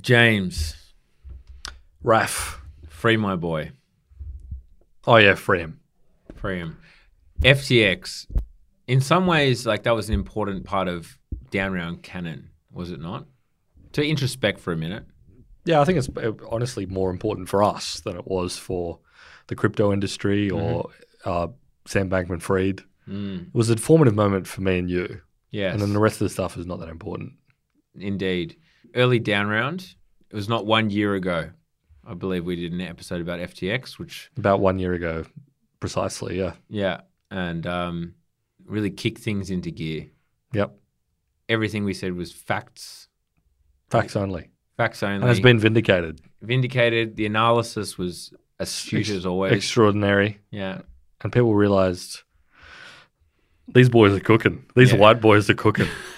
James, Raf. free my boy. Oh yeah, free him. Free him. FTX, in some ways, like that was an important part of down round canon, was it not? To introspect for a minute. Yeah, I think it's uh, honestly more important for us than it was for the crypto industry or uh, Sam Bankman Fried. Mm, It was a formative moment for me and you. yes, And then the rest of the stuff is not that important. indeed. Early down round. It was not one year ago. I believe we did an episode about FTX, which About one year ago, precisely. Yeah. yeah, and um, really kicked things into gear. Yep. Everything we said was facts, Facts only. facts only. And it's been vindicated. vindicated. The analysis was astute as always. Extraordinary. yeah. And people realized these boys are cooking. These Yeah. white boys are cooking.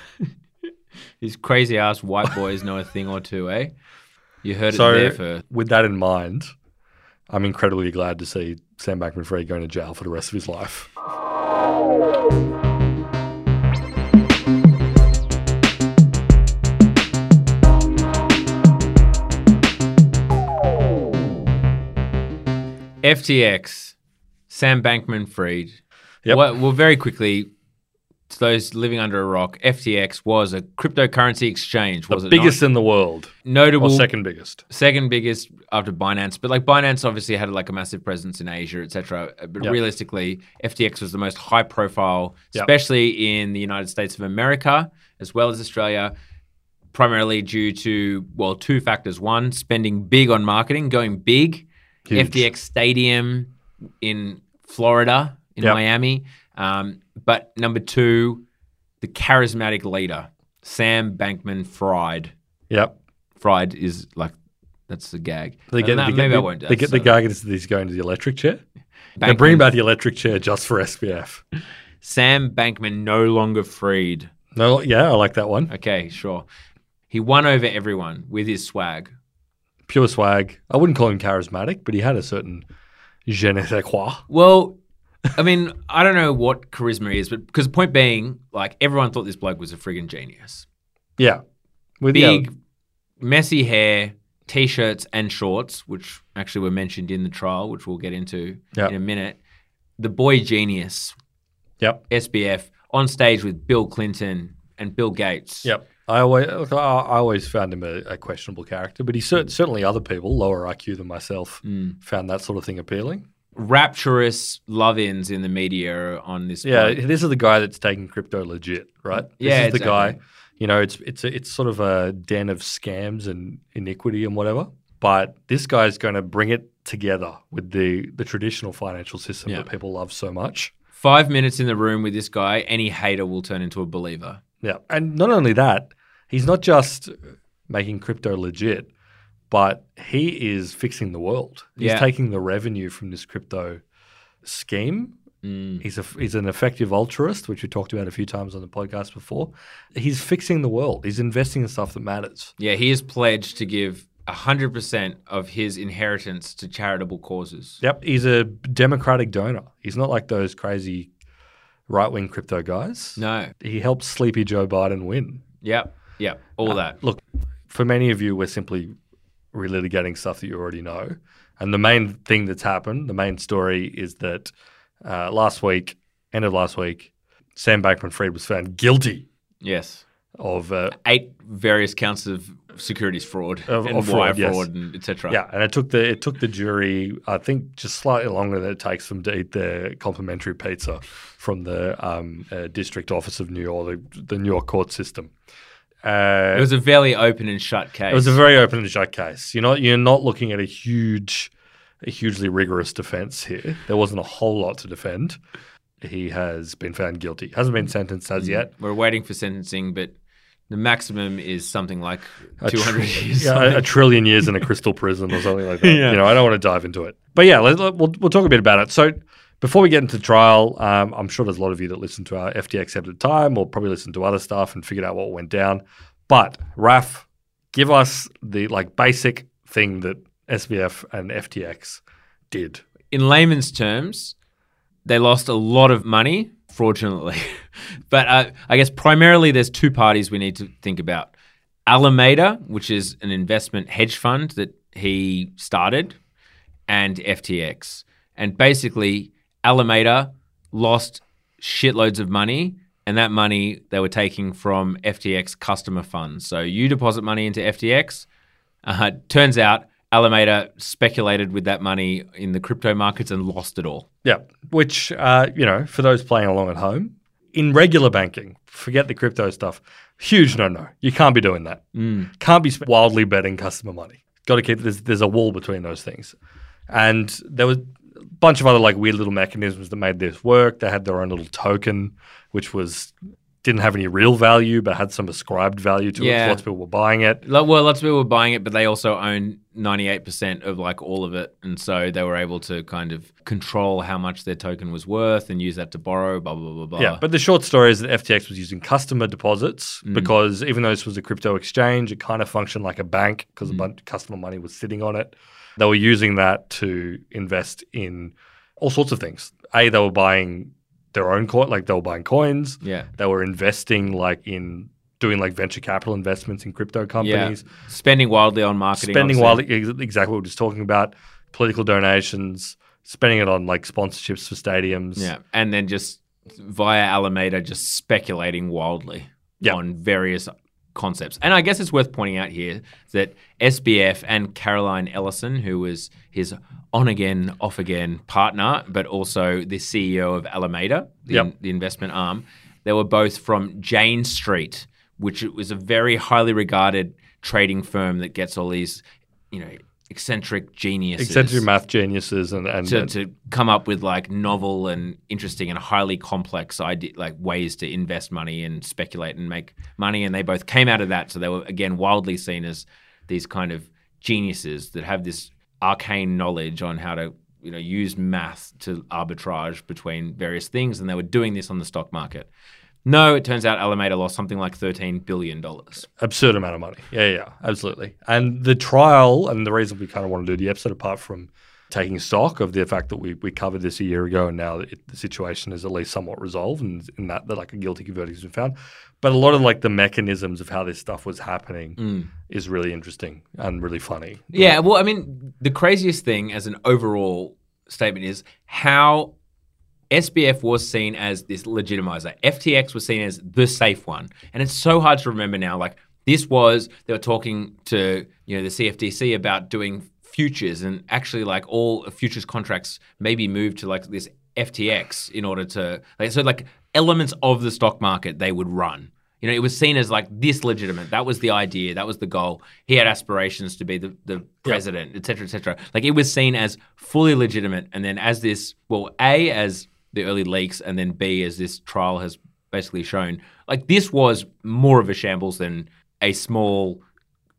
These crazy ass white boys know a thing or two, eh? You heard So- it there first. With that in mind, I'm incredibly glad to see Sam Bankman Fried going to jail for the rest of his life. FTX, Sam Bankman Fried. Yep. Well, well, very quickly, to those living under a rock, FTX was a cryptocurrency exchange, was the biggest not? in the world, Notable or second biggest. second biggest after Binance, but like Binance obviously had like a massive presence in Asia, etc. But Yep. realistically, FTX was the most high profile, Yep. especially in the United States of America as well as Australia, primarily due to well two factors: one, spending big on marketing, going big, Huge. FTX Stadium in Florida, in Yep. Miami, um, but number two, the charismatic leader, Sam Bankman Fried. Yep. Fried is like that's the gag. They get, no, they maybe get, I won't. They get the That's, guy gets he's going to the electric chair. uh, They're bringing back the electric chair just for SBF. Sam Bankman no longer freed. No, yeah, I like that one. Okay, sure. He won over everyone with his swag. Pure swag. I wouldn't call him charismatic, but he had a certain je ne sais quoi. Well, I mean, I don't know what charisma is, but because the point being, like everyone thought this bloke was a friggin' genius. Yeah, with Big, messy hair, t-shirts and shorts, which actually were mentioned in the trial, which we'll get into Yeah. in a minute. The boy genius, Yep. SBF, on stage with Bill Clinton and Bill Gates. Yep. I always, I I always found him a, a questionable character, but he cer- certainly other people, lower IQ than myself, Mm. found that sort of thing appealing. Rapturous love-ins in the media on this. Yeah, bloke. this is the guy that's taking crypto legit, right? This Yeah, is the guy. exactly. You know, it's it's a, it's sort of a den of scams and iniquity and whatever. But this guy's going to bring it together with the the traditional financial system Yeah. that people love so much. Five minutes in the room with this guy, any hater will turn into a believer. Yeah, and not only that, he's not just making crypto legit, but he is fixing the world. He's Yeah. taking the revenue from this crypto scheme. Mm. He's a he's an effective altruist, which we talked about a few times on the podcast before. He's fixing the world. He's investing in stuff that matters. Yeah, he is pledged to give hundred percent of his inheritance to charitable causes. Yep, he's a democratic donor. He's not like those crazy right wing crypto guys. No. He helped Sleepy Joe Biden win. Yep. Yep. All that. Look, for many of you, we're simply relitigating stuff that you already know. And the main thing that's happened, the main story is that uh, last week, end of last week, Sam Bankman Fried was found guilty Yes. of, uh, Eight various counts of securities fraud Of- and of wire fraud, yes. fraud and etc. yeah, and it took the it took the jury, I think, just slightly longer than it takes them to eat their complimentary pizza from the um, uh, district office of New York, the, the New York court system. Uh, It was a very open and shut case. It was a very open and shut case. You're not you're not looking at a huge, a hugely rigorous defense here. There wasn't a whole lot to defend. He has been found guilty. Hasn't been sentenced as yet. We're waiting for sentencing, but the maximum is something like A two hundred tr- years. yeah, something. a trillion years in a crystal prison or something like that. Yeah. You know, I don't want to dive into it. But yeah, let, let- we'll we'll talk a bit about it. So before we get into trial, um, I'm sure there's a lot of you that listen to our FTX at the time, or probably listen to other stuff and figured out what went down. But Raf, give us the like basic thing that SBF and FTX did. in layman's terms, they lost a lot of money fraudulently. but uh, I guess primarily there's two parties we need to think about. Alameda, which is an investment hedge fund that he started, and FTX. And basically, Alameda lost shitloads of money, and that money they were taking from FTX customer funds. So you deposit money into FTX. Uh, turns out Alameda speculated with that money in the crypto markets and lost it all. Yeah, which uh, you know, for those playing along at home, in regular banking, forget the crypto stuff. Huge no no. You can't be doing that. Can't be wildly betting customer money. Got to keep there's there's a wall between those things. And there was bunch of other like weird little mechanisms that made this work. They had their own little token, which was didn't have any real value, but had some ascribed value to it. Yeah. So lots of people were buying it. Well, lots of people were buying it, but they also own 98% of like all of it. And so they were able to kind of control how much their token was worth and use that to borrow, blah, blah, blah, blah. Yeah, but the short story is that FTX was using customer deposits Mm. because even though this was a crypto exchange, it kind of functioned like a bank because Mm. a bunch of customer money was sitting on it. They were using that to invest in all sorts of things. A, they were buying their own coin, like they were buying coins. yeah. They were investing like in doing like venture capital investments in crypto companies. Spending wildly on marketing. spending obviously. ex- exactly what we were just talking about, political donations, spending it on like sponsorships for stadiums. Yeah. And then just via Alameda, just speculating wildly Yeah. on various concepts. And I guess it's worth pointing out here that SBF and Caroline Ellison, who was his on again, off again partner, but also the CEO of Alameda, the, Yep. the investment arm, they were both from Jane Street, which was a very highly regarded trading firm that gets all these, you know, eccentric geniuses Eccentric math geniuses and, and, to, and to come up with like novel and interesting and highly complex idea, like ways to invest money and speculate and make money. And they both came out of that, so they were again wildly seen as these kind of geniuses that have this arcane knowledge on how to you know use math to arbitrage between various things, and they were doing this on the stock market. No, it turns out Alameda lost something like thirteen billion dollars. absurd amount of money. Yeah, yeah, absolutely. And the trial and the reason we kind of want to do the episode, apart from taking stock of the fact that we, we covered this a year ago and now it, the situation is at least somewhat resolved and in that, that like a guilty verdict has been found. But a lot of like the mechanisms of how this stuff was happening mm. is really interesting and really funny. Yeah, well, I mean, the craziest thing as an overall statement is how SBF was seen as this legitimizer. FTX was seen as the safe one. And it's so hard to remember now. Like, this was, they were talking to, you know, the CFTC about doing futures and actually, like, all futures contracts maybe moved to, like, this FTX in order to, like, so, like, elements of the stock market they would run. You know, it was seen as like this legitimate. That was the idea. That was the goal. He had aspirations to be the, the president, et cetera, et cetera. Like it was seen as fully legitimate. And then as this, well, A, as the early leaks, and then B, as this trial has basically shown, like this was more of a shambles than a small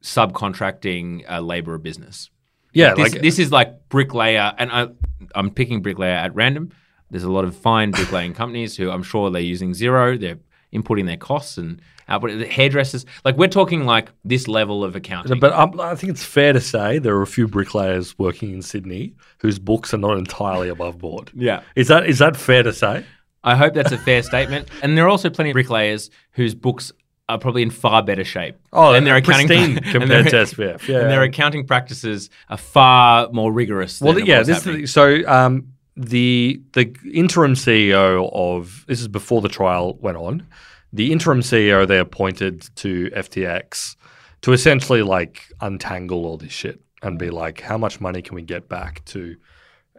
subcontracting uh, laborer business. Yeah, This, like this is like bricklayer, and I, I'm picking bricklayer at random. There's a lot of fine bricklaying companies who I'm sure they're using Xero. They're inputting their costs and output. Hairdressers, like we're talking like this level of accounting. But um, I think it's fair to say there are a few bricklayers working in Sydney whose books are not entirely above board. yeah, Is that is that fair to say? I hope that's a fair statement. And there are also plenty of bricklayers whose books are probably in far better shape. Oh, and their accounting pristine and compared their- to SBF. Yeah, And their accounting practices are far more rigorous. Well, yeah. This is, so um, the the interim CEO of this is before the trial went on. The interim CEO they appointed to FTX to essentially like untangle all this shit and be like, how much money can we get back to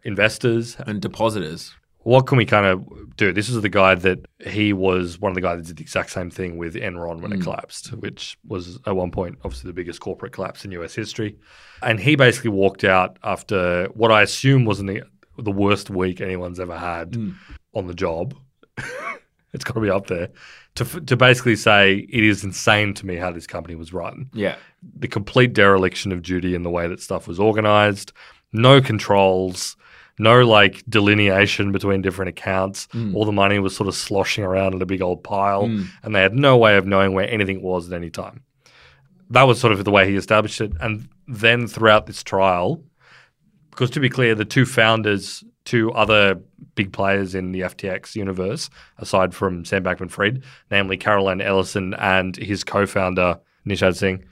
investors? and depositors. What can we kind of do? This is the guy that he was one of the guys that did the exact same thing with Enron when it mm. collapsed, which was at one point obviously the biggest corporate collapse in US history. And he basically walked out after what I assume wasn't the, the worst week anyone's ever had hmm. on the job. it's got to be up there to to basically say it is insane to me how this company was run Yeah. the complete dereliction of duty in the way that stuff was organized, no controls, no like delineation between different accounts. Hmm. All the money was sort of sloshing around in a big old pile, hmm. and they had no way of knowing where anything was at any time. That was sort of the way he established it. And then throughout this trial, because to be clear, the two founders, two other big players in the FTX universe, aside from Sam Bankman Fried, namely Caroline Ellison and his co founder, Nishad Singh,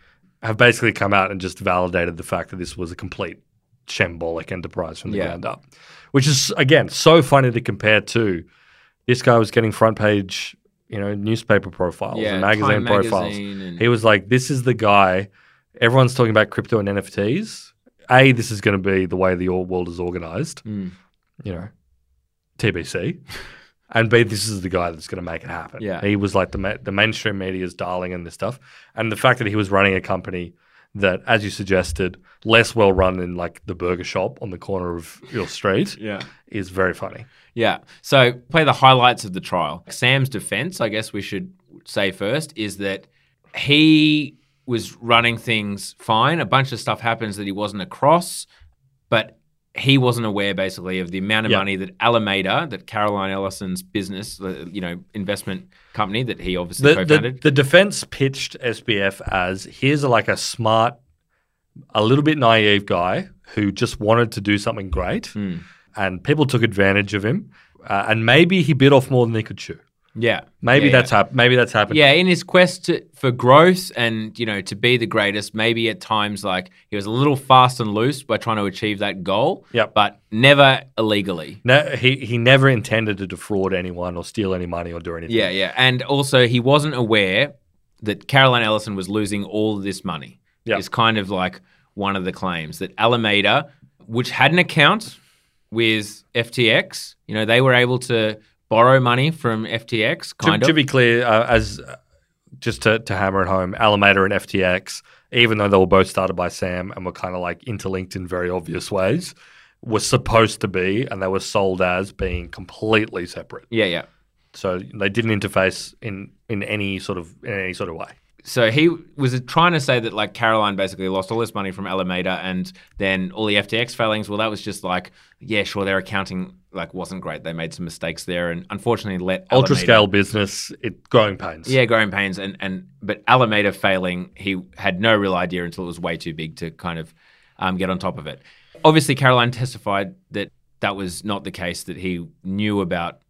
have basically come out and just validated the fact that this was a complete shambolic enterprise from the Yeah. ground up. Which is again so funny to compare to this guy was getting front page, you know, newspaper profiles Yeah, and magazine Time profiles. magazine and- He was like, "This is the guy." Everyone's talking about crypto and NFTs. A, this is going to be the way the world is organized. Mm. You know, TBC. and B, this is the guy that's going to make it happen. Yeah. he was like the ma- the mainstream media's darling and this stuff. And the fact that he was running a company that, as you suggested, less well run than like the burger shop on the corner of your street Yeah. is very funny. Yeah. So play the highlights of the trial. Sam's defense, I guess we should say first, is that he was running things fine. A bunch of stuff happens that he wasn't across, but he wasn't aware basically of the amount of Yeah. money that Alameda, that Caroline Ellison's business, the, you know, investment company that he obviously The, co-founded. the, the defense pitched SBF as here's a, like a smart, a little bit naive guy who just wanted to do something great, Hmm. and people took advantage of him, uh, and maybe he bit off more than he could chew. Yeah. Maybe Yeah, that's yeah. hap- Maybe that's happened. Yeah, in his quest to, for growth and you know to be the greatest, maybe at times like he was a little fast and loose by trying to achieve that goal. Yep. but never illegally. No, he he never intended to defraud anyone or steal any money or do anything. Yeah, yeah, and also he wasn't aware that Caroline Ellison was losing all this money. Yep. It's kind of like one of the claims that Alameda, which had an account with FTX, you know, they were able to borrow money from FTX. To, Kind to of. be clear, uh, as uh, just to, to hammer it home, Alameda and FTX, even though they were both started by Sam and were kind of like interlinked in very obvious ways, were supposed to be and they were sold as being completely separate. yeah, yeah. So they didn't interface in in any sort of in any sort of way. So he was trying to say that like Caroline basically lost all this money from Alameda and then all the FTX failings. Well, that was just like, yeah, sure, their accounting like wasn't great. They made some mistakes there and unfortunately let Ultra scale business, it growing pains. Yeah, growing pains and and but Alameda failing, he had no real idea until it was way too big to kind of um, get on top of it. Obviously, Caroline testified that that was not the case. That he knew about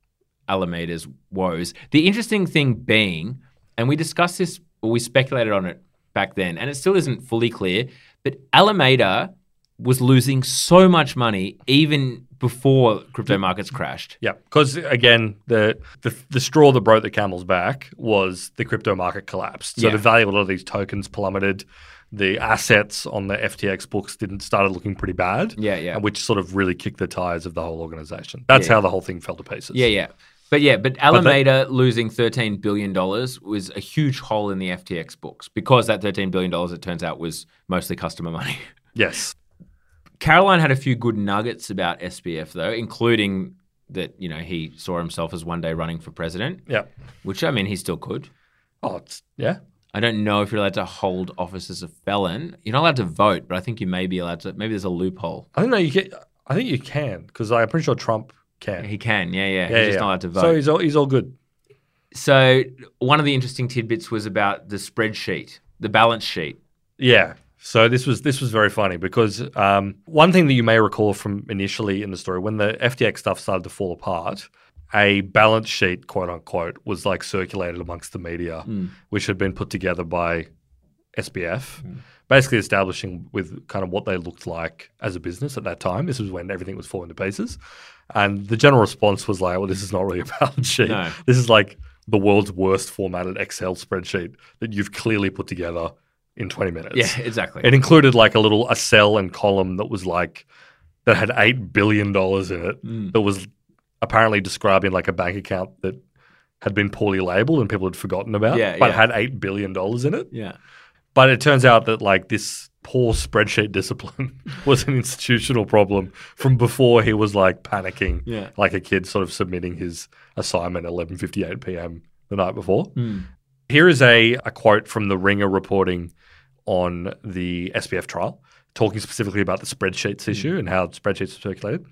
Alameda's woes. The interesting thing being, and we discussed this, or we speculated on it back then, and it still isn't fully clear, but Alameda was losing so much money even before crypto markets crashed. Yeah, because again, the, the the straw that broke the camel's back was the crypto market collapsed. So Yeah. the value of a lot of these tokens plummeted. The assets on the FTX books didn't started looking pretty bad. Yeah, yeah. which sort of really kicked the tires of the whole organization. That's Yeah. how the whole thing fell to pieces. Yeah, yeah. But yeah, but Alameda losing $13 billion was a huge hole in the FTX books because that $13 billion, it turns out, was mostly customer money. Yes. Caroline had a few good nuggets about SBF, though, including that, you know, he saw himself as one day running for president, Yeah. which, I mean, he still could. Oh, it's yeah. I don't know if you're allowed to hold office as a felon. You're not allowed to vote, but I think you may be allowed to. Maybe there's a loophole. I don't know. You can. I think you can because I'm pretty sure Trump can. He can, yeah, yeah. yeah, He's just yeah. not allowed to vote. So he's all he's all good. So one of the interesting tidbits was about the spreadsheet, the balance sheet. Yeah. So this was this was very funny because um, one thing that you may recall from initially in the story when the FTX stuff started to fall apart, a balance sheet, quote unquote, was like circulated amongst the media, which had been put together by SBF, basically establishing with kind of what they looked like as a business at that time. This was when everything was falling to pieces, and the general response was like, "Well, this is not really a balance sheet. No. This is like the world's worst formatted Excel spreadsheet that you've clearly put together." In 20 minutes. Yeah, exactly. It included like a little a cell and column that was like that had eight billion dollars in it. Mm. That was apparently describing like a bank account that had been poorly labeled and people had forgotten about, Yeah, but yeah. had eight billion dollars in it. yeah. But it turns out that like this poor spreadsheet discipline was an institutional problem from before he was like panicking, Yeah. like a kid sort of submitting his assignment at 11:58 p.m. the night before. Hmm. Here is a, a quote from the Ringer reporting on the SBF trial, talking specifically about the spreadsheets issue and how spreadsheets are circulated.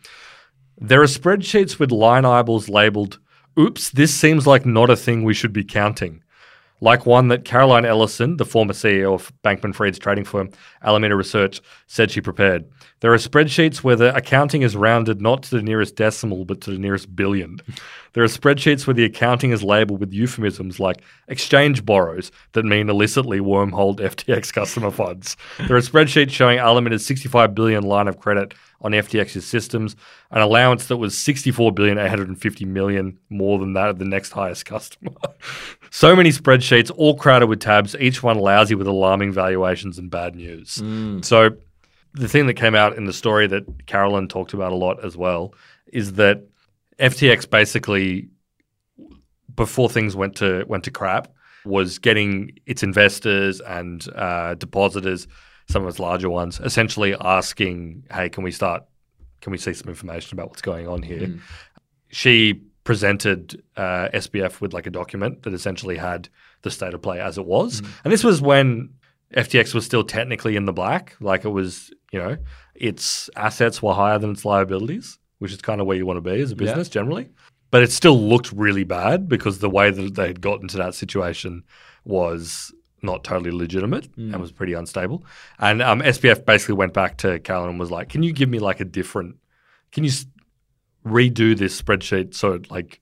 There are spreadsheets with line eyeballs labeled, oops, this seems like not a thing we should be counting. Like one that Caroline Ellison, the former CEO of Bankman Fried's trading firm Alameda Research, said she prepared. There are spreadsheets where the accounting is rounded not to the nearest decimal, but to the nearest billion. There are spreadsheets where the accounting is labeled with euphemisms like exchange borrows that mean illicitly wormholed FTX customer funds. There are spreadsheets showing Alameda's 65 billion line of credit on FTX's systems, an allowance that was 64 billion 850 million more than that of the next highest customer. so many spreadsheets, all crowded with tabs, each one lousy with alarming valuations and bad news. Mm. So the thing that came out in the story that Caroline talked about a lot as well is that FTX basically, before things went to went to crap, was getting its investors and uh, depositors, some of its larger ones, essentially asking, "Hey, can we start? Can we see some information about what's going on here?" She presented uh, SBF with like a document that essentially had the state of play as it was, and this was when FTX was still technically in the black. Like it was, you know, its assets were higher than its liabilities, which is kind of where you want to be as a business generally. But it still looked really bad because the way that they had gotten to that situation was not totally legitimate and was pretty unstable. And um, SBF basically went back to Callan and was like, "Can you give me like a different? Can you s- redo this spreadsheet so it like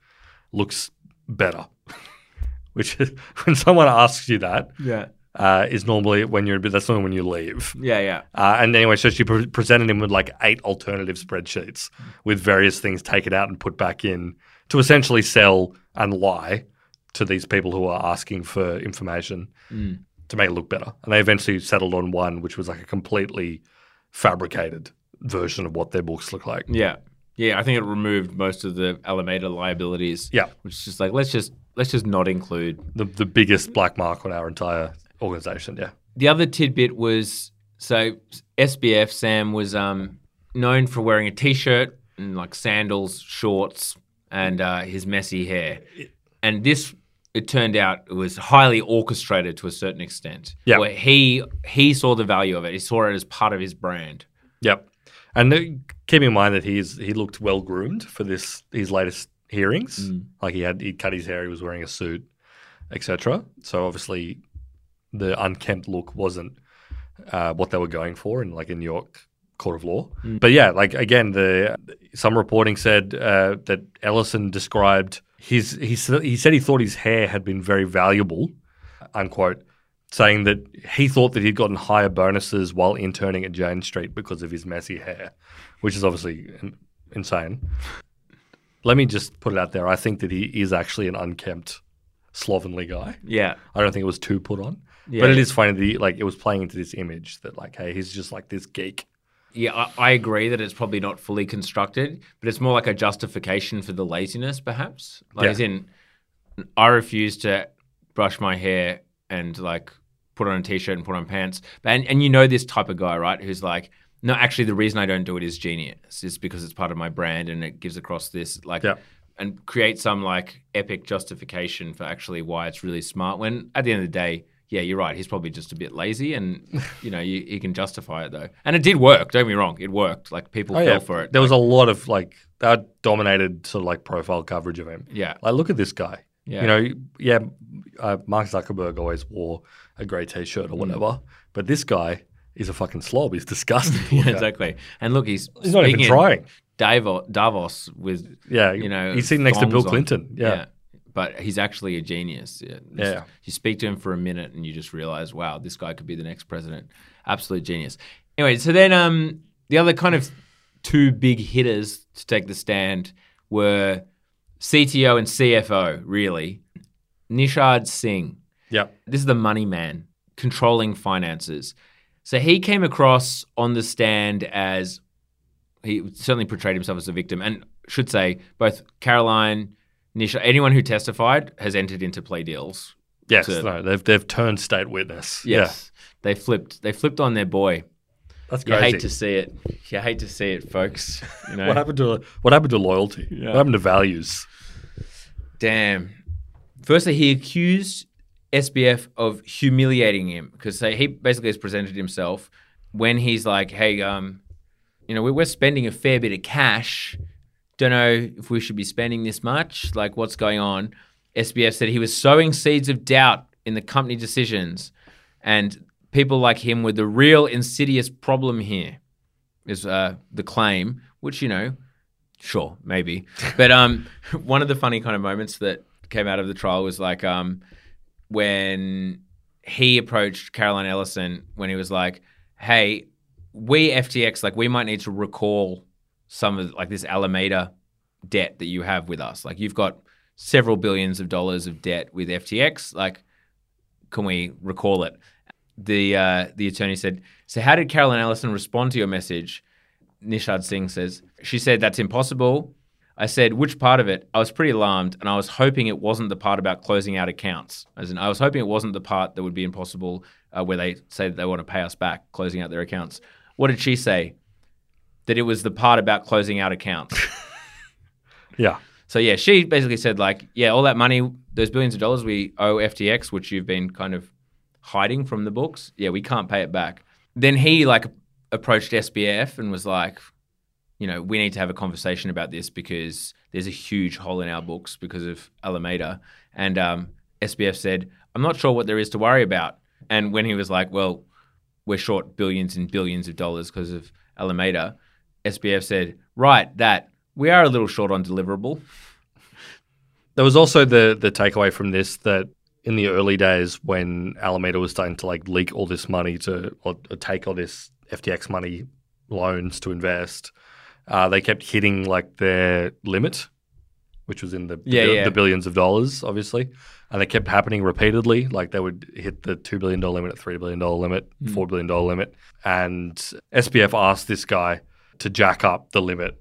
looks better?" Which is when someone asks you that, Yeah. Uh, is normally when you're, that's normally when you leave. Yeah, yeah. Uh, and anyway, so she pre- presented him with like eight alternative spreadsheets with various things taken out and put back in to essentially sell and lie to these people who are asking for information to make it look better. And they eventually settled on one which was like a completely fabricated version of what their books look like. Yeah. Yeah, I think it removed most of the Alameda liabilities. Yeah. Which is just like let's just let's just not include. The, the biggest black mark on our entire organization. Yeah. The other tidbit was so SBF Sam was um known for wearing a t-shirt and like sandals, shorts, and uh, his messy hair. And this it turned out it was highly orchestrated to a certain extent. Yeah. Where he he saw the value of it. He saw it as part of his brand. Yep. And keep in mind that he's he looked well groomed for this his latest hearings. Like he had he cut his hair, he was wearing a suit, etc. So obviously, the unkempt look wasn't uh, what they were going for in like a New York court of law. But yeah, like again, the some reporting said uh, that Ellison described his he said he said he thought his hair had been very valuable, unquote saying that he thought that he'd gotten higher bonuses while interning at Jane Street because of his messy hair, which is obviously insane. Let me just put it out there. I think that he is actually an unkempt, slovenly guy. Yeah. I don't think it was too put on. Yeah. But it is funny that he, like it was playing into this image that like, hey, he's just like this geek. Yeah, I, I agree that it's probably not fully constructed, but it's more like a justification for the laziness, perhaps. Like, Yeah. as in, I refuse to brush my hair and like put on a t-shirt and put on pants. And and you know this type of guy, right? Who's like, no, actually, the reason I don't do it is genius. It's because it's part of my brand and it gives across this like. Yeah. And create some like epic justification for actually why it's really smart. When at the end of the day, yeah, you're right. He's probably just a bit lazy, and you know, you, he can justify it though. And it did work. Don't be wrong, it worked. Like people Oh, fell yeah. for it. There was a lot of like that dominated sort of like profile coverage of him. yeah, Like, look at this guy. Yeah. You know, yeah, uh, Mark Zuckerberg always wore a grey t-shirt Mm. or whatever, but this guy is a fucking slob. He's disgusting. yeah, exactly. And look, he's He's not even trying. Davos, Davos with Yeah, you know, he's sitting next to Bill thongs on. Clinton. Yeah. But he's actually a genius. Yeah. Yeah. You speak to him for a minute and you just realize, wow, this guy could be the next president. Absolute genius. Anyway, so then um, the other kind of two big hitters to take the stand were CTO and CFO, really. Nishad Singh. yeah, This is the money man controlling finances. So he came across on the stand as he certainly portrayed himself as a victim, and should say both Caroline, Nisha, anyone who testified has entered into plea deals. Yes, to- no, they've they've turned state witness. Yes, they flipped. They flipped on their boy. Yeah, that's You crazy. hate to see it. You hate to see it, folks. You know, what happened to what happened to loyalty? What happened to values? Damn. Firstly, he accused SBF of humiliating him because he basically has presented himself when he's like, "Hey, um, you know, we're spending a fair bit of cash. Don't know if we should be spending this much. Like, what's going on?" SBF said he was sowing seeds of doubt in the company decisions, and people like him were the real insidious problem here. Is uh, the claim, which you know Sure, maybe. But um, one of the funny kind of moments that came out of the trial was like um, when he approached Caroline Ellison when he was like, "Hey, we FTX like we might need to recall some of like this Alameda debt that you have with us. Like you've got several billions of dollars of debt with FTX. Like, can we recall it?" The uh, the attorney said, "So how did Caroline Ellison respond to your message?" Nishad Singh says, She said, That's impossible. I said, Which part of it? I was pretty alarmed and I was hoping it wasn't the part about closing out accounts. As in, I was hoping it wasn't the part that would be impossible uh, where they say that they want to pay us back, closing out their accounts. What did she say? That it was the part about closing out accounts. Yeah. So yeah, she basically said like, yeah, all that money, those billions of dollars we owe FTX, which you've been kind of hiding from the books, yeah, we can't pay it back. Then he like approached SBF and was like, you know, we need to have a conversation about this because there's a huge hole in our books because of Alameda. And um, SBF said, I'm not sure what there is to worry about. And when he was like, well, we're short billions and billions of dollars because of Alameda, SBF said, right, that we are a little short on deliverable. There was also the the takeaway from this that in the early days when Alameda was starting to like leak all this money to or, or take all this FTX money loans to invest, uh, they kept hitting like their limit, which was in the, Yeah, the, yeah. the billions of dollars, obviously. And they kept happening repeatedly. Like they would hit the $2 billion limit, $3 billion limit, $4 billion limit. And SBF asked this guy to jack up the limit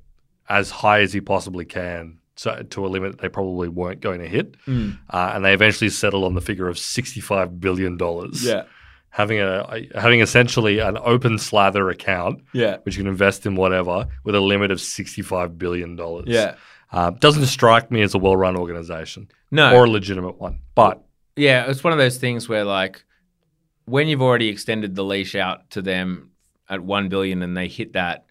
as high as he possibly can. So to a limit they probably weren't going to hit, uh, and they eventually settled on the figure of sixty-five billion dollars Yeah. having a having essentially an open slather account yeah, which you can invest in whatever with a limit of sixty five billion dollars. yeah. uh, doesn't strike me as a well run organization No, or a legitimate one. But Yeah, it's one of those things where like when you've already extended the leash out to them at 1 billion and they hit that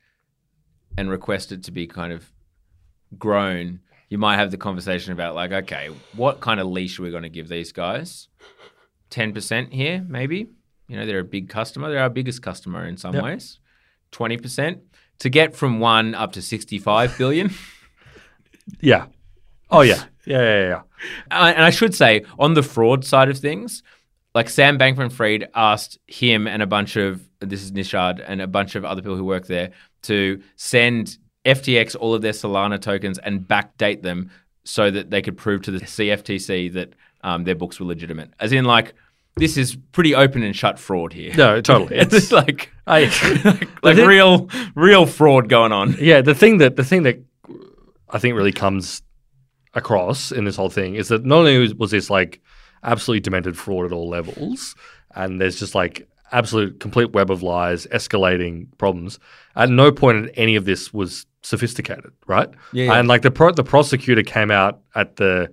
and request it to be kind of grown, you might have the conversation about like, okay, what kind of leash are we going to give these guys? 10% here, maybe. You know, they're a big customer. They're our biggest customer in some Yep. ways. 20%. To get from 1 up to 65 billion. yeah, oh yeah, yeah, yeah, yeah. Uh, and I should say, on the fraud side of things, like Sam Bankman Fried asked him and a bunch of this is Nishad and a bunch of other people who work there to send FTX all of their Solana tokens and backdate them so that they could prove to the CFTC that um, their books were legitimate. As in, like, this is pretty open and shut fraud here. No, totally. it's It's like I, like, like thing- real real fraud going on. yeah. The thing that the thing that I think really comes across in this whole thing is that not only was- was this like absolutely demented fraud at all levels, and there's just like absolute complete web of lies, escalating problems. At no point in any of this was sophisticated, right? Yeah, yeah. And like the pro- the prosecutor came out at the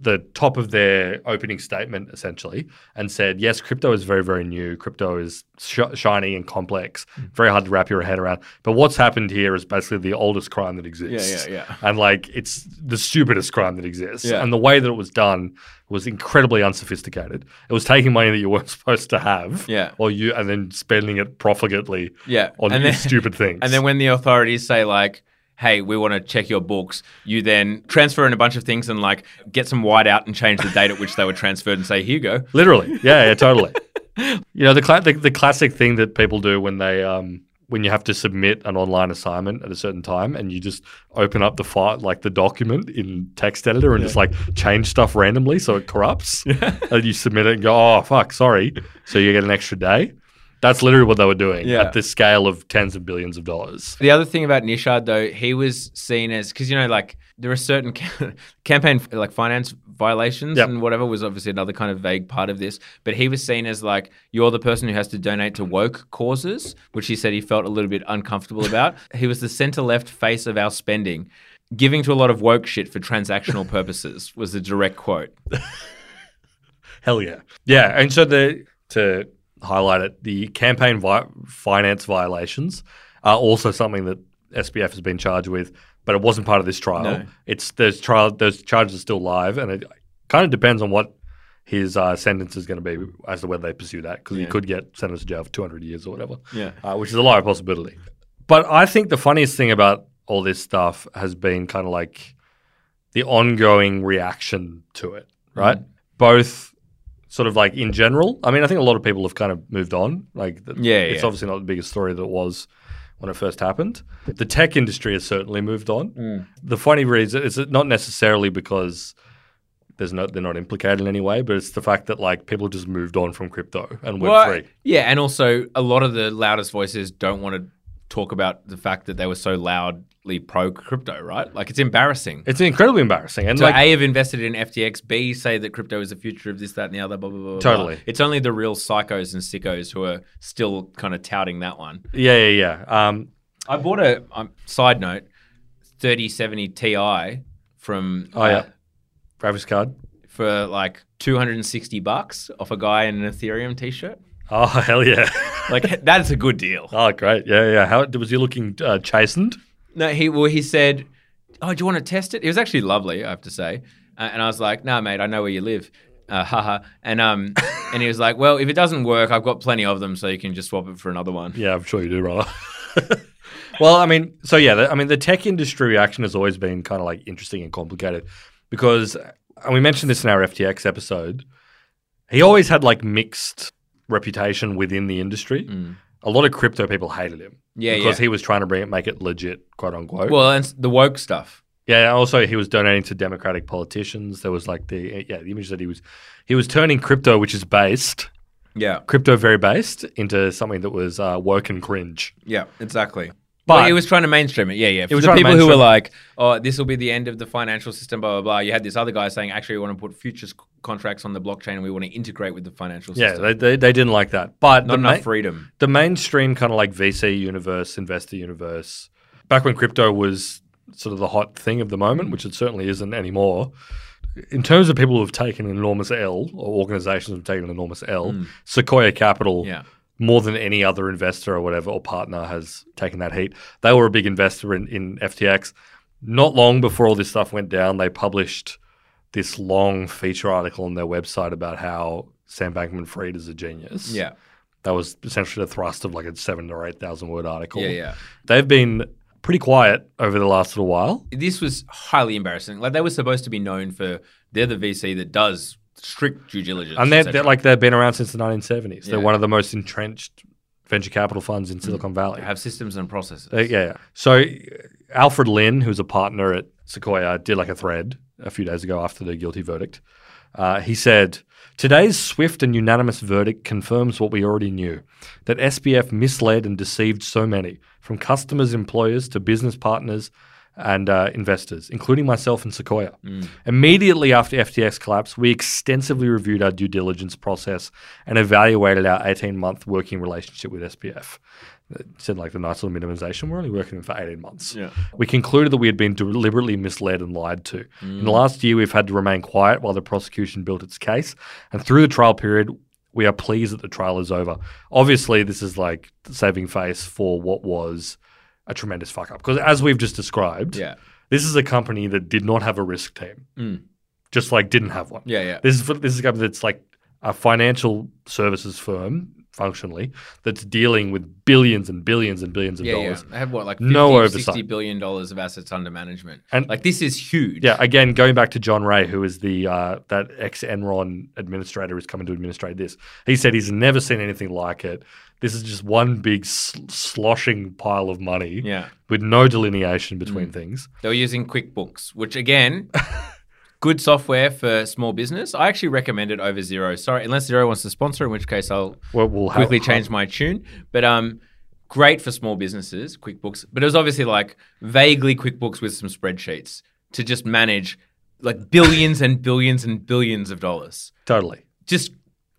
the top of their opening statement essentially and said, yes, crypto is very, very new. Crypto is sh- shiny and complex, Mm. very hard to wrap your head around. But what's happened here is basically the oldest crime that exists. Yeah, yeah, yeah. And like it's the stupidest crime that exists. Yeah. And the way that it was done was incredibly unsophisticated. It was taking money that you weren't supposed to have. Yeah. Or you and then spending it profligately Yeah. on then- stupid things. And then when the authorities say like, "Hey, we want to check your books," you then transfer in a bunch of things and like get some white out and change the date at which they were transferred and say, "Here you go." Literally, yeah, yeah, totally. you know the, cla- the the classic thing that people do when they um when you have to submit an online assignment at a certain time and you just open up the file like the document in text editor and just like change stuff randomly so it corrupts. And you submit it and go oh fuck sorry. So you get an extra day that's literally what they were doing Yeah. at the scale of tens of billions of dollars The other thing about Nishad though, he was seen as because you know like there are certain campaign like finance violations Yep. and whatever was obviously another kind of vague part of this, but he was seen as like you're the person who has to donate to woke causes, which he said he felt a little bit uncomfortable about. he was the center left face of our spending. Giving to a lot of woke shit for transactional purposes was the direct quote. Hell yeah. Yeah. And so the to highlight it, the campaign vi- finance violations are also something that SBF has been charged with, but it wasn't part of this trial. No. It's those trial those charges are still live, and it kind of depends on what his uh, sentence is going to be as to whether they pursue that because he could get sentenced to jail for 200 years or whatever Yeah. uh, which is a live possibility. But I think the funniest thing about all this stuff has been kind of like the ongoing reaction to it, right? Both sort of like in general. I mean, I think a lot of people have kind of moved on. Like, the, Yeah, it's yeah. obviously not the biggest story that it was when it first happened. The tech industry has certainly moved on. Mm. The funny reason is it not necessarily because there's no they're not implicated in any way, but it's the fact that like people just moved on from crypto and Web Well, three. Yeah, and also a lot of the loudest voices don't want to talk about the fact that they were so loudly pro crypto, right? Like it's embarrassing. It's incredibly embarrassing. And So like A have invested in FTX, B say that crypto is the future of this, that, and the other, blah blah blah. Totally. blah. It's only the real psychos and sickos who are still kind of touting that one. yeah, yeah, yeah. Um, I bought a um, side note, thirty seventy Ti from oh yeah, uh, graphics card. for like two hundred and sixty bucks off a guy in an Ethereum t-shirt. Oh hell yeah! Like that's a good deal. oh great, yeah, yeah. How was he looking uh, chastened? No, he well he said, "Oh, do you want to test it?" It was actually lovely, I have to say. Uh, and I was like, "Nah, mate, I know where you live." Uh, haha. And um, and he was like, "Well, if it doesn't work, I've got plenty of them, so you can just swap it for another one." Yeah, I'm sure you do, brother. well, I mean, so yeah, the, I mean, the tech industry reaction has always been kind of like interesting and complicated because, and we mentioned this in our FTX episode. He always had like mixed reputation within the industry. Mm. A lot of crypto people hated him Yeah, because yeah. he was trying to bring it, make it legit, quote unquote. Well, and the woke stuff. Yeah, also he was donating to Democratic politicians. There was like the yeah the image that he was he was turning crypto, which is based Yeah, crypto very based, into something that was uh, woke and cringe. yeah, exactly. But- But he was trying to mainstream it. Yeah, yeah. For was the people who were like, "Oh, this will be the end of the financial system," blah blah blah. You had this other guy saying, "Actually, we want to put futures contracts on the blockchain, and we want to integrate with the financial system." Yeah, they, they, they didn't like that. But Not the, enough ma- freedom. the mainstream kind of like VC universe, investor universe, back when crypto was sort of the hot thing of the moment, which it certainly isn't anymore. In terms of people who have taken an enormous L, or organizations who have taken an enormous L, hmm. Sequoia Capital, Yeah. More than any other investor or whatever or partner has taken that heat. They were a big investor in, in FTX. Not long before all this stuff went down, they published this long feature article on their website about how Sam Bankman Fried is a genius. Yeah. That was essentially the thrust of like a seven or eight thousand word article. Yeah, yeah. They've been pretty quiet over the last little while. this was highly embarrassing. Like they were supposed to be known for they're the VC that does strict due diligence, And they're, they're like they've been around since the 1970s. They're one of the most entrenched venture capital funds in Silicon Valley. They have systems and processes. Uh, yeah, yeah. So uh, Alfred Lin, who's a partner at Sequoia, did like a thread a few days ago after the guilty verdict. Uh, he said, Today's swift and unanimous verdict confirms what we already knew that SBF misled and deceived so many, from customers, employers to business partners and uh, investors, including myself and Sequoia. Immediately after FTX collapse, we extensively reviewed our due diligence process and evaluated our 18 month working relationship with SBF. It said like the nice little minimization. We're only working for 18 months. Yeah. We concluded that we had been deliberately misled and lied to. In the last year, we've had to remain quiet while the prosecution built its case. And through the trial period, we are pleased that the trial is over. Obviously, this is like saving face for what was a tremendous fuck up. Because as we've just described, Yeah. this is a company that did not have a risk team, Mm. just like didn't have one. Yeah, yeah. This is this is a company that's like a financial services firm, functionally, that's dealing with billions and billions and billions of Yeah, yeah. dollars. They have what, like 50, No 60 oversight. billion dollars of assets under management. And- like this is huge. Yeah, again, going back to John Ray, who is the uh, that ex Enron administrator who's coming to administrate this. He said he's never seen anything like it. This is just one big sl- sloshing pile of money Yeah. with no delineation Mm. between things. They were using QuickBooks, which again, good software for small business. I actually recommend it over Xero. Sorry, unless Xero wants to sponsor, in which case I'll We'll, we'll have- quickly change my tune. But um, great for small businesses, QuickBooks. But it was obviously like vaguely QuickBooks with some spreadsheets to just manage like billions and billions and billions of dollars. Totally. Just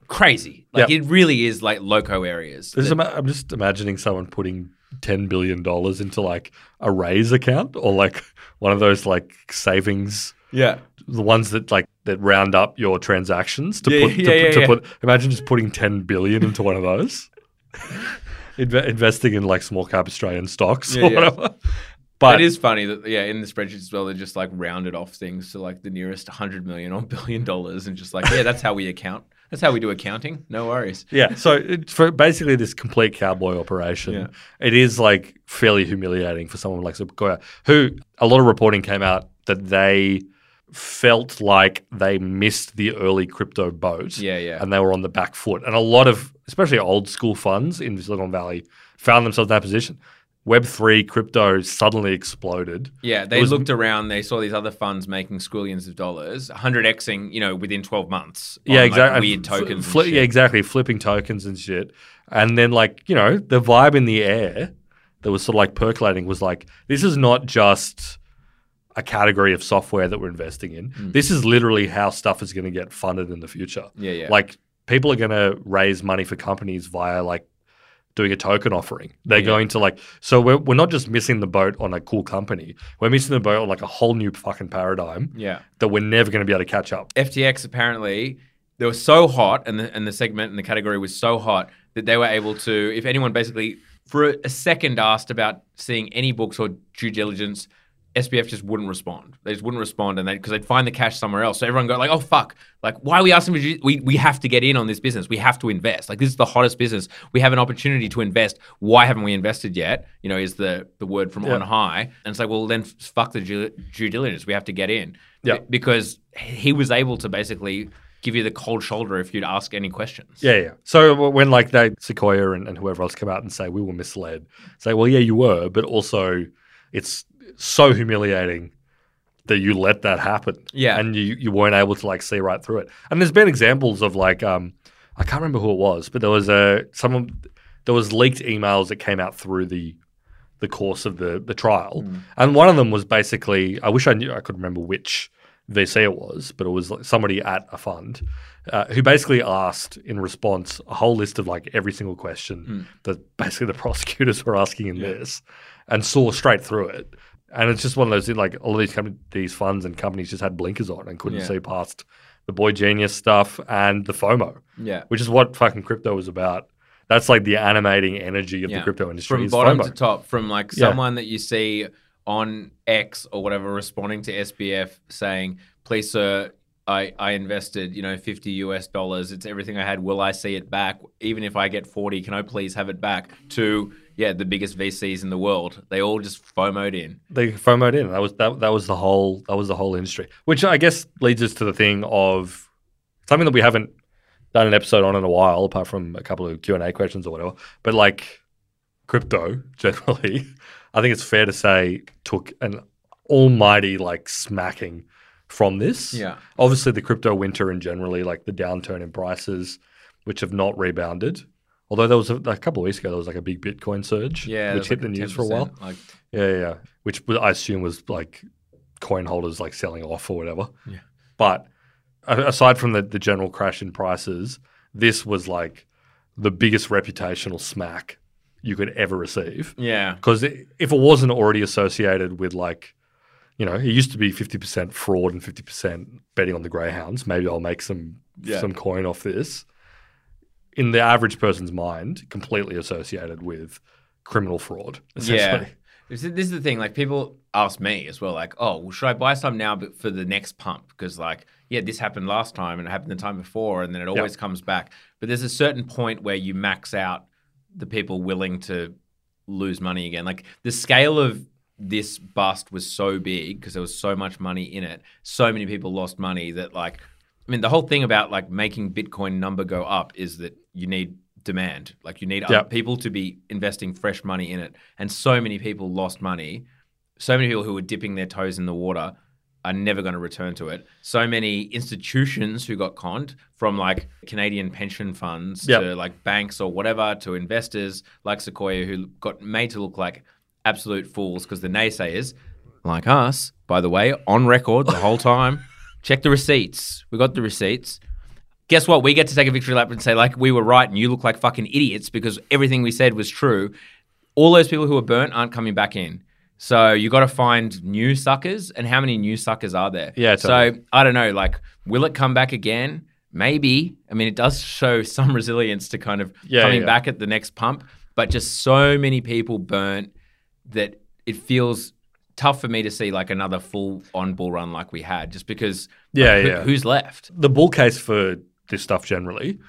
crazy. Like Yep. it really is like loco areas. This is that- ima- I'm just imagining someone putting ten billion dollars into like a Raiz account or like one of those like savings, yeah. the ones that like that round up your transactions to Yeah, put to, yeah, put, yeah, to yeah. put. Imagine just putting ten billion into one of those, Inve- investing in like small cap Australian stocks Yeah, or yeah. whatever. But it is funny that yeah, in the spreadsheets as well, they just like rounded off things to like the nearest hundred million or billion dollars, and just like yeah, that's how we account. That's how we do accounting. No worries. Yeah, so it's for basically this complete cowboy operation. Yeah. It is like fairly humiliating for someone like Sequoia, who a lot of reporting came out that they felt like they missed the early crypto boat. Yeah, yeah. And they were on the back foot. And a lot of, especially old school funds in Silicon Valley, found themselves in that position. Web3 crypto suddenly exploded. Yeah, they was- looked around. They saw these other funds making squillions of dollars, 100xing, you know, within 12 months. on, Yeah, like, exactly. Uh, weird tokens. Fli- yeah, exactly. Flipping tokens and shit. And then, like, you know, the vibe in the air that was sort of like percolating was like, this is not just a category of software that we're investing in. Mm. This is literally how stuff is going to get funded in the future. Yeah, yeah. Like, people are going to raise money for companies via, like, doing a token offering. They're Yeah. going to like so we're, we're not just missing the boat on a cool company. We're missing the boat on like a whole new fucking paradigm yeah. that we're never going to be able to catch up. FTX apparently they were so hot, and the and the segment and the category was so hot that they were able to, if anyone basically for a, a second asked about seeing any books or due diligence, SBF just wouldn't respond. They just wouldn't respond, and they because they'd find the cash somewhere else. So everyone go like, "Oh fuck! Like, why are we asking for? We we have to get in on this business. We have to invest. Like, this is the hottest business. We have an opportunity to invest. Why haven't we invested yet? You know, is the the word from on high. And it's like, well, then fuck the due, due diligence. We have to get in. Yeah. Be- because he was able to basically give you the cold shoulder if you'd ask any questions. Yeah, yeah. So when like they Sequoia and, and whoever else come out and say we were misled, say, well, yeah, you were, but also it's so humiliating that you let that happen. Yeah. and you you weren't able to like see right through it. And there's been examples of like um I can't remember who it was, but there was a someone there was leaked emails that came out through the the course of the the trial, and one of them was basically I wish I knew I could remember which VC it was, but it was like somebody at a fund uh, who basically asked in response a whole list of like every single question that basically the prosecutors were asking in this, and saw straight through it. And it's just one of those like all of these com- these funds and companies just had blinkers on and couldn't Yeah. see past the boy genius stuff and the FOMO, Yeah. which is what fucking crypto was about. That's like the animating energy of Yeah. the crypto industry. From is bottom FOMO. to top, from like Yeah. someone that you see on X or whatever responding to SBF saying, please, sir, I, I invested, you know, 50 US dollars. It's everything I had. Will I see it back? Even if I get 40, can I please have it back? To, yeah, the biggest VCs in the world. They all just FOMOed in. they FOMOed in. That was that, that was the whole that was the whole industry, which I guess leads us to the thing of something that we haven't done an episode on in a while, apart from a couple of Q and A questions or whatever. But like crypto generally, I think it's fair to say took an almighty like smacking from this. Yeah. Obviously, the crypto winter and generally like the downturn in prices, which have not rebounded. Although there was a, a couple of weeks ago, there was like a big Bitcoin surge, Yeah. which hit like the news for a while. Like, Yeah, yeah. Which I assume was like coin holders like selling off or whatever. Yeah. But aside from the, the general crash in prices, this was like the biggest reputational smack you could ever receive. yeah. Because if it wasn't already associated with like, you know, it used to be 50% fraud and 50% betting on the Greyhounds. Maybe I'll make some Yeah. some coin off this. In the average person's mind, completely associated with criminal fraud, essentially. Yeah. This is, this is the thing. Like people ask me as well, like, "Oh, well, should I buy some now for the next pump?" Because like, yeah, this happened last time and it happened the time before, and then it always comes back. But there's a certain point where you max out the people willing to lose money again. Like the scale of this bust was so big because there was so much money in it. So many people lost money that like, I mean, the whole thing about like making Bitcoin number go up is that you need demand. Like you need other Yep. people to be investing fresh money in it. And so many people lost money. So many people who were dipping their toes in the water are never going to return to it. So many institutions who got conned from like Canadian pension funds Yep. to like banks or whatever to investors like Sequoia who got made to look like absolute fools because the naysayers, like us, by the way, on record the whole time, check the receipts. We got the receipts. Guess what? We get to take a victory lap and say, like, we were right and you look like fucking idiots because everything we said was true. All those people who were burnt aren't coming back in. So you got to find new suckers. And how many new suckers are there? Yeah, totally. So I don't know. Like, will it come back again? Maybe. I mean, it does show some resilience to kind of Yeah, coming yeah. back at the next pump, but just so many people burnt that it feels tough for me to see like another full on bull run like we had, just because. Yeah, like, who- yeah. Who's left? the bull case for this stuff generally.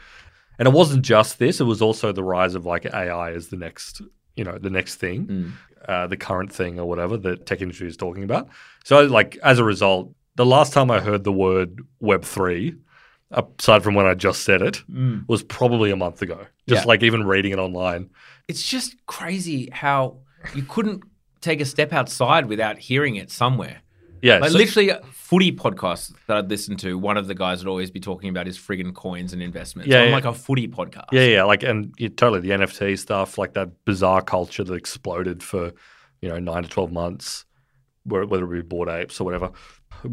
And it wasn't just this; it was also the rise of like AI as the next, you know, the next thing, Mm. uh, the current thing or whatever the tech industry is talking about. So, like as a result, the last time I heard the word Web three, aside from when I just said it, was probably a month ago. Just Yeah. like even reading it online. It's just crazy how you couldn't take a step outside without hearing it somewhere. Yeah, Like so- literally, footy podcasts that I'd listen to, one of the guys would always be talking about his friggin' coins and investments. Yeah, I'm yeah. like a footy podcast. Yeah, yeah, like and yeah, totally the NFT stuff, like that bizarre culture that exploded for you know nine to twelve months, where- whether it be Bored Apes or whatever.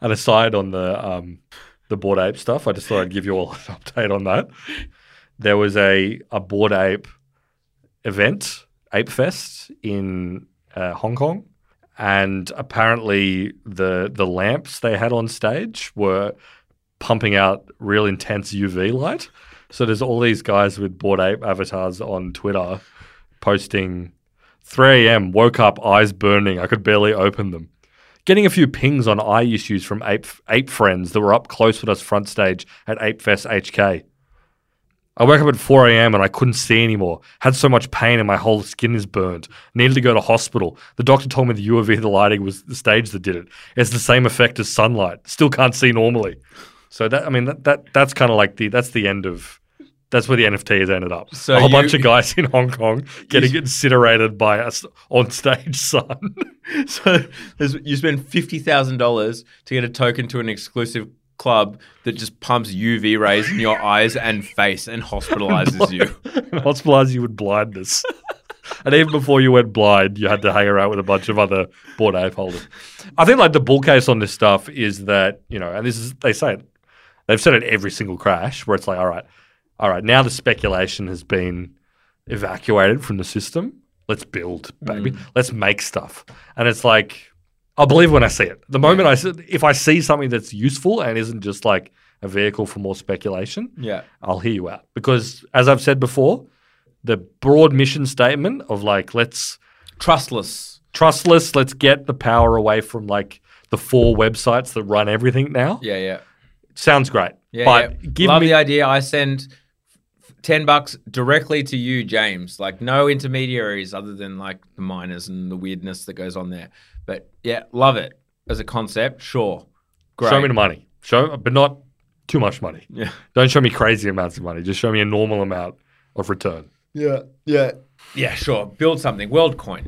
and aside on the um, the Bored Ape stuff, I just thought I'd give you all an update on that. There was a a Bored Ape event, Ape Fest in uh, Hong Kong, and apparently the the lamps they had on stage were pumping out real intense UV light. So there's all these guys with Bored Ape avatars on Twitter posting 3 a.m. woke up eyes burning I could barely open them. Getting a few pings on eye issues from ape ape friends that were up close with us front stage at Ape Fest HK. I woke up at 4 a.m. and I couldn't see anymore. Had so much pain and my whole skin is burned. Needed to go to hospital. The doctor told me the UV, the lighting was the stage that did it. It's the same effect as sunlight. Still can't see normally. So that I mean that, that that's kind of like the that's the end of that's where the NFT has ended up. So a whole you- bunch of guys in Hong Kong getting incinerated by us on stage sun. So you spend fifty thousand dollars to get a token to an exclusive club that just pumps UV rays in your eyes and face and hospitalizes you. hospitalizes you with blindness. and even before you went blind, you had to hang around with a bunch of other Bored Ape holders. I think like the bull case on this stuff is that, you know, and this is they say it, they've said it every single crash where it's like, all right, all right, now the speculation has been evacuated from the system. Let's build, baby. Mm. Let's make stuff. And it's like, I'll believe when I see it. The moment I see, if I see something that's useful and isn't just like a vehicle for more speculation, Yeah. I'll hear you out. Because as I've said before, the broad mission statement of like, let's Trustless. trustless, let's get the power away from like the four websites that run everything now. Yeah, yeah. Sounds great. Yeah, but yeah. give Love me the idea. I send f- ten bucks directly to you, James. Like no intermediaries other than like the miners and the weirdness that goes on there. But yeah, love it as a concept. Sure, great. show me the money. Show but not too much money. Yeah, Don't show me crazy amounts of money. Just show me a normal amount of return. yeah, yeah, yeah. Sure, build something. WorldCoin.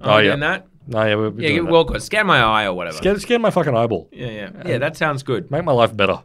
Oh, yeah. doing that. No, yeah, we're, we're Yeah, doing get that. WorldCoin. Scan my eye or whatever. Scan, scan my fucking eyeball. yeah, yeah, yeah. That sounds good. Make my life better.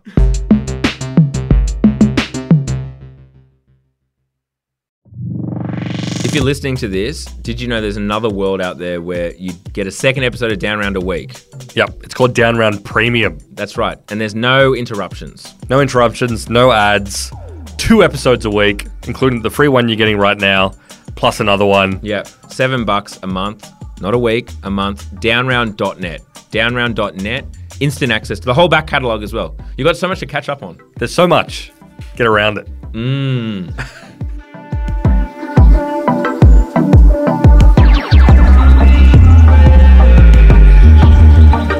If you're listening to this, did you know there's another world out there where you get a second episode of Down Round a week? Yep, it's called Down Round Premium. That's right, and there's no interruptions. No interruptions, no ads, two episodes a week, including the free one you're getting right now, plus another one. Yep, seven bucks a month, not a week, a month. Downround.net. Downround.net. Instant access to the whole back catalogue as well. You've got so much to catch up on. There's so much. Get around it. Mmm.